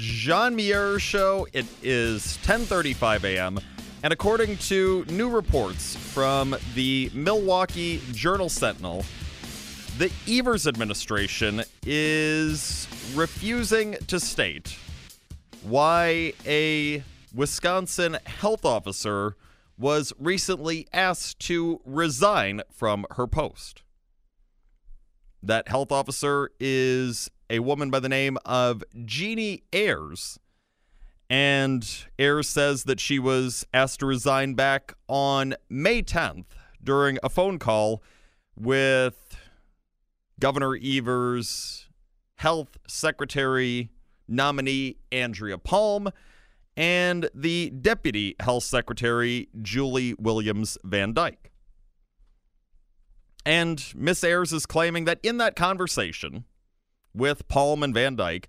John Muir Show. It is 10:35 a.m. And according to new reports from the Milwaukee Journal Sentinel, the Evers administration is refusing to state why a Wisconsin health officer was recently asked to resign from her post. That health officer is a woman by the name of Jeannie Ayers. And Ayers says that she was asked to resign back on May 10th during a phone call with Governor Evers' health secretary nominee, Andrea Palm, and the deputy health secretary, Julie Willems Van Dijk. And Miss Ayers is claiming that in that conversation with Palm and Van Dijk,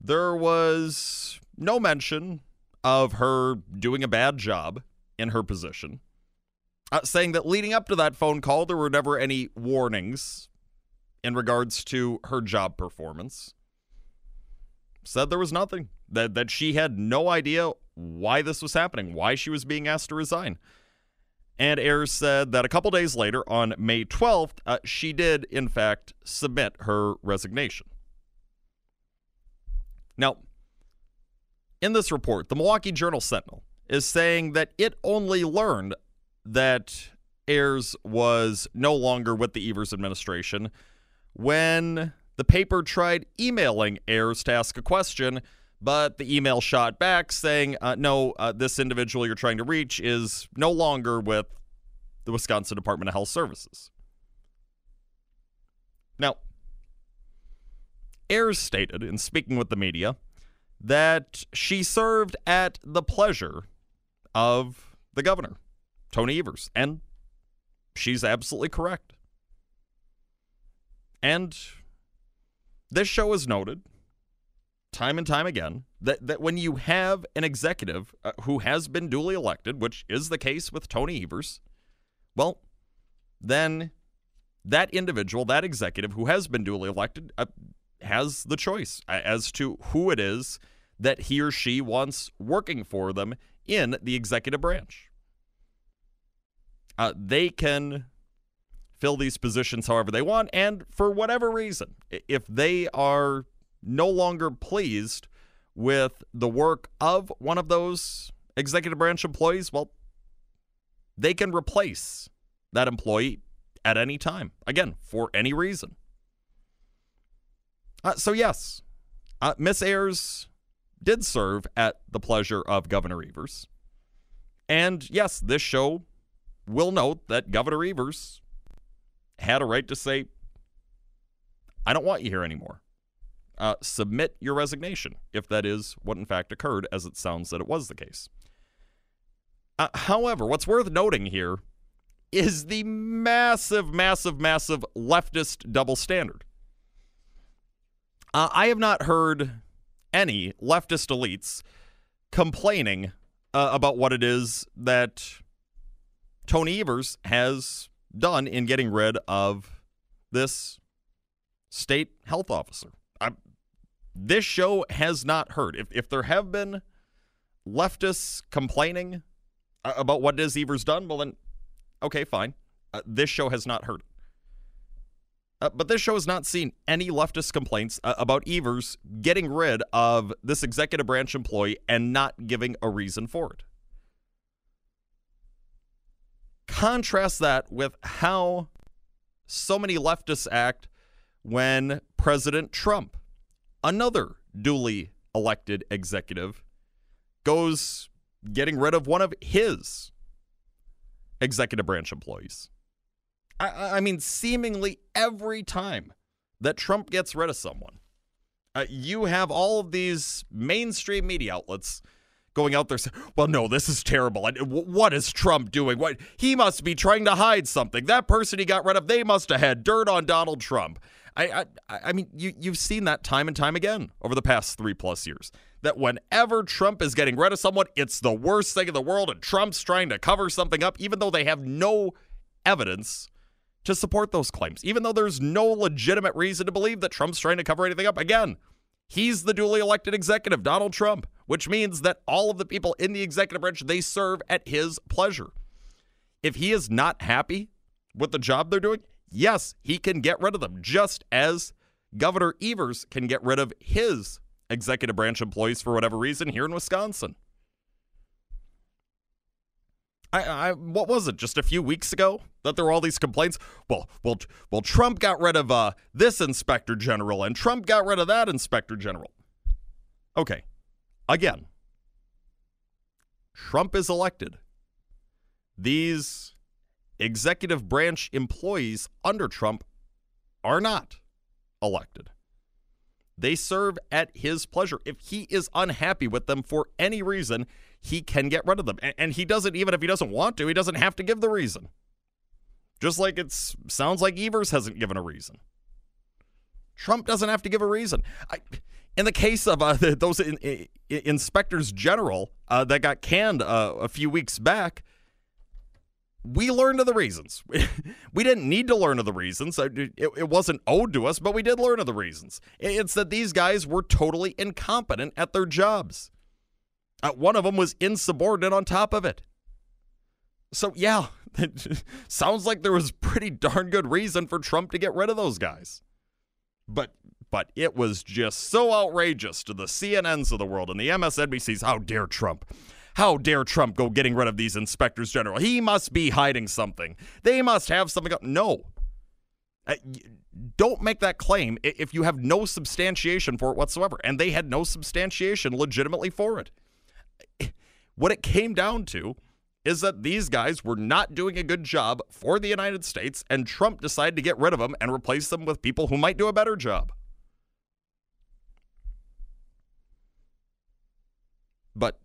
there was no mention of her doing a bad job in her position, uh, saying that leading up to that phone call, there were never any warnings in regards to her job performance. Said there was nothing, that, that she had no idea why this was happening, why she was being asked to resign. And Ayers said that a couple days later, on May 12th, uh, she did, in fact, submit her resignation. Now, in this report, the Milwaukee Journal Sentinel is saying that it only learned that Ayers was no longer with the Evers administration when the paper tried emailing Ayers to ask a question, but the email shot back saying, uh, no, uh, this individual you're trying to reach is no longer with the Wisconsin Department of Health Services. Now, Ayers stated in speaking with the media that she served at the pleasure of the governor, Tony Evers, and she's absolutely correct. And this show has noted time and time again that, that when you have an executive uh, who has been duly elected, which is the case with Tony Evers, well, then that individual, that executive who has been duly elected, uh, has the choice as to who it is that he or she wants working for them in the executive branch. Uh, they can fill these positions however they want, and for whatever reason, if they are no longer pleased with the work of one of those executive branch employees, well, they can replace that employee at any time. Again, for any reason. Uh, so, yes, uh, Miss Ayers did serve at the pleasure of Governor Evers. And yes, this show will note that Governor Evers had a right to say, I don't want you here anymore. Uh, submit your resignation if that is what in fact occurred, as it sounds that it was the case. Uh, however, what's worth noting here is the massive, massive, massive leftist double standard. Uh, I have not heard any leftist elites complaining uh, about what it is that Tony Evers has done in getting rid of this state health officer. This show has not heard. If, if there have been leftists complaining about what it is Evers done, well, then, okay, fine. Uh, this show has not heard uh, but this show has not seen any leftist complaints uh, about Evers getting rid of this executive branch employee and not giving a reason for it. Contrast that with how so many leftists act when President Trump, another duly elected executive, goes getting rid of one of his executive branch employees. I, I mean, seemingly every time that Trump gets rid of someone, uh, you have all of these mainstream media outlets going out there saying, well, no, this is terrible. What is Trump doing? What He must be trying to hide something. That person he got rid of, they must have had dirt on Donald Trump. I, I, I mean, you, you've seen that time and time again over the past three plus years. That whenever Trump is getting rid of someone, it's the worst thing in the world, and Trump's trying to cover something up, even though they have no evidence to support those claims, even though there's no legitimate reason to believe that Trump's trying to cover anything up. Again, He's the duly elected executive, Donald Trump, which means that all of the people in the executive branch they serve at his pleasure. If he is not happy with the job they're doing, yes, he can get rid of them, just as Governor Evers can get rid of his executive branch employees for whatever reason here in Wisconsin. I, I, what was it? Just a few weeks ago that there were all these complaints. Well, well, well. Trump got rid of uh, this inspector general, and Trump got rid of that inspector general. Okay, again, Trump is elected. These executive branch employees under Trump are not elected. They serve at his pleasure. If he is unhappy with them for any reason, he can get rid of them. And he doesn't, even if he doesn't want to, he doesn't have to give the reason. Just like it sounds like Evers hasn't given a reason. Trump doesn't have to give a reason. I, in the case of uh, those in, in, inspectors general uh, that got canned uh, a few weeks back, we learned of the reasons. we didn't need to learn of the reasons. It, it, wasn't owed to us, but we did learn of the reasons. It's that these guys were totally incompetent at their jobs. Uh, one of them was insubordinate on top of it. So, yeah, sounds like there was pretty darn good reason for Trump to get rid of those guys. But but it was just so outrageous to the CNNs of the world and the MSNBCs. How dare Trump? How dare Trump go getting rid of these inspectors general? He must be hiding something. They must have something. Up. No. Uh, don't make that claim if you have no substantiation for it whatsoever. And they had no substantiation legitimately for it. What it came down to is that these guys were not doing a good job for the United States, and Trump decided to get rid of them and replace them with people who might do a better job. But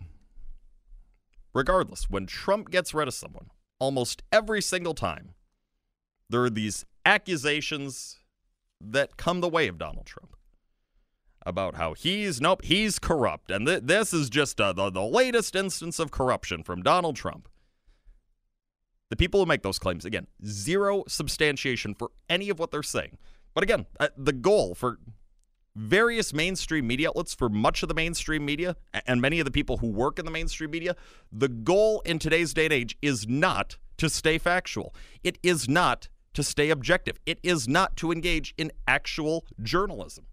regardless, when Trump gets rid of someone, almost every single time, there are these accusations that come the way of Donald Trump about how he's nope he's corrupt. And th- this is just uh, the, the latest instance of corruption from donald trump. The people who make those claims again zero substantiation for any of what they're saying. But again uh, the goal for various mainstream media outlets, for much of the mainstream media, and many of the people who work in the mainstream media, the goal in today's day and age is not to stay factual. It is not to stay objective. It is not to engage in actual journalism.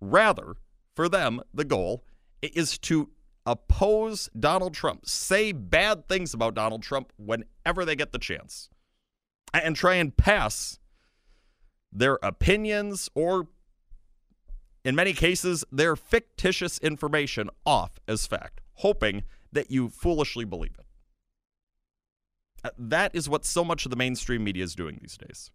Rather, for them, the goal is to oppose Donald Trump, say bad things about Donald Trump whenever they get the chance, and try and pass their opinions or in many cases, their fictitious information off as fact, hoping that you foolishly believe it. Uh, that is what so much of the mainstream media is doing these days.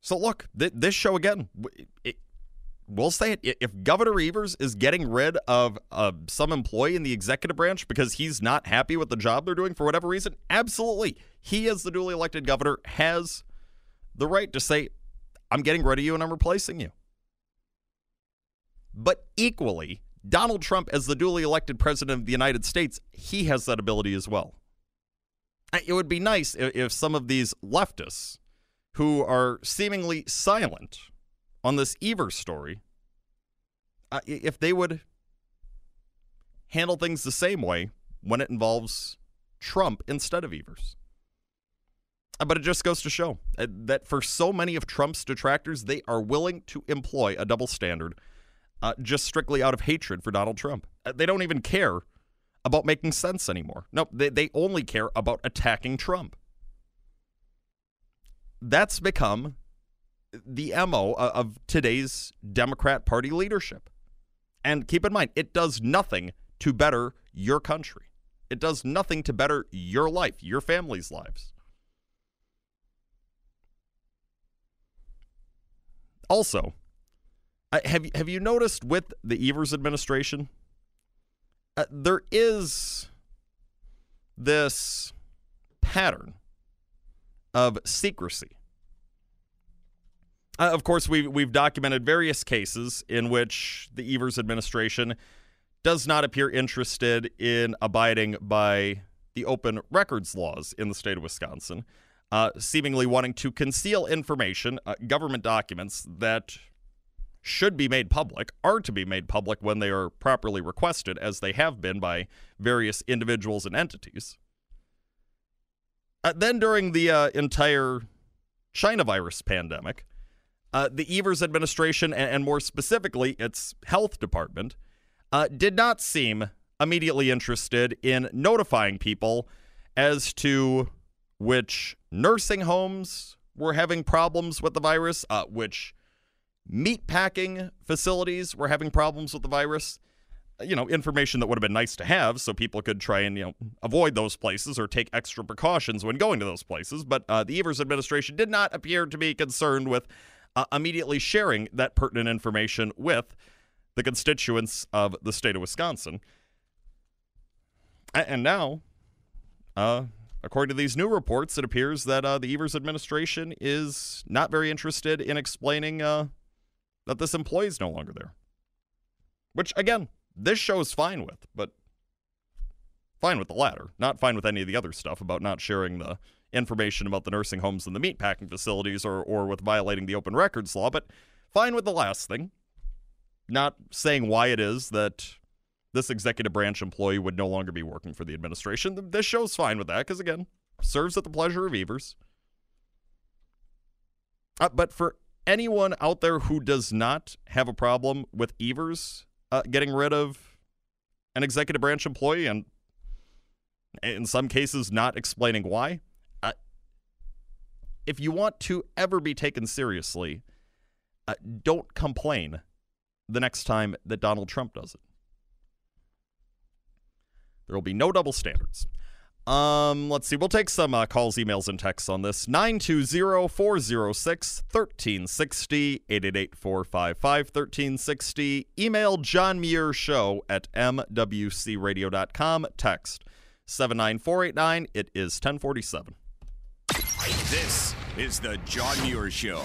So, look, th- this show again, it, we'll say it. If Governor Evers is getting rid of uh, some employee in the executive branch because he's not happy with the job they're doing for whatever reason, absolutely. He, as the duly elected governor, has the right to say, I'm getting rid of you and I'm replacing you. But equally, Donald Trump, as the duly elected president of the United States, he has that ability as well. It would be nice if some of these leftists who are seemingly silent on this Evers story, uh, if they would handle things the same way when it involves Trump instead of Evers. Uh, but it just goes to show uh, that for so many of Trump's detractors, they are willing to employ a double standard uh, just strictly out of hatred for Donald Trump. Uh, they don't even care about making sense anymore. No, they, they only care about attacking Trump. That's become the MO of today's Democrat Party leadership. And keep in mind, it does nothing to better your country. It does nothing to better your life, your family's lives. Also, have have you noticed with the Evers administration, uh, there is this pattern of secrecy. Uh, of course, we've we've documented various cases in which the Evers administration does not appear interested in abiding by the open records laws in the state of Wisconsin. Uh, seemingly wanting to conceal information, uh, government documents that should be made public, are to be made public when they are properly requested, as they have been by various individuals and entities. Uh, then, during the uh, entire China virus pandemic, uh, the Evers administration, and, and, more specifically its health department, uh, did not seem immediately interested in notifying people as to which nursing homes were having problems with the virus, uh, which meat packing facilities were having problems with the virus. You know, information that would have been nice to have so people could try and, you know, avoid those places or take extra precautions when going to those places. But uh, the Evers administration did not appear to be concerned with uh, immediately sharing that pertinent information with the constituents of the state of Wisconsin. And now, uh, according to these new reports, it appears that uh, the Evers administration is not very interested in explaining uh, that this employee is no longer there. Which, again, this show is fine with, but fine with the latter. Not fine with any of the other stuff about not sharing the information about the nursing homes and the meatpacking facilities or, or with violating the open records law, but fine with the last thing. Not saying why it is that this executive branch employee would no longer be working for the administration. This show's fine with that because, again, serves at the pleasure of Evers. Uh, but for anyone out there who does not have a problem with Evers uh, getting rid of an executive branch employee and in some cases not explaining why, uh, if you want to ever be taken seriously, uh, don't complain the next time that Donald Trump does it. There will be no double standards. Um, let's see. We'll take some uh, calls, emails, and texts on this. 920-406-1360, 888-455-1360. Email John Muir Show at mwcradio.com. Text 79489. It is 1047. This is the John Muir Show.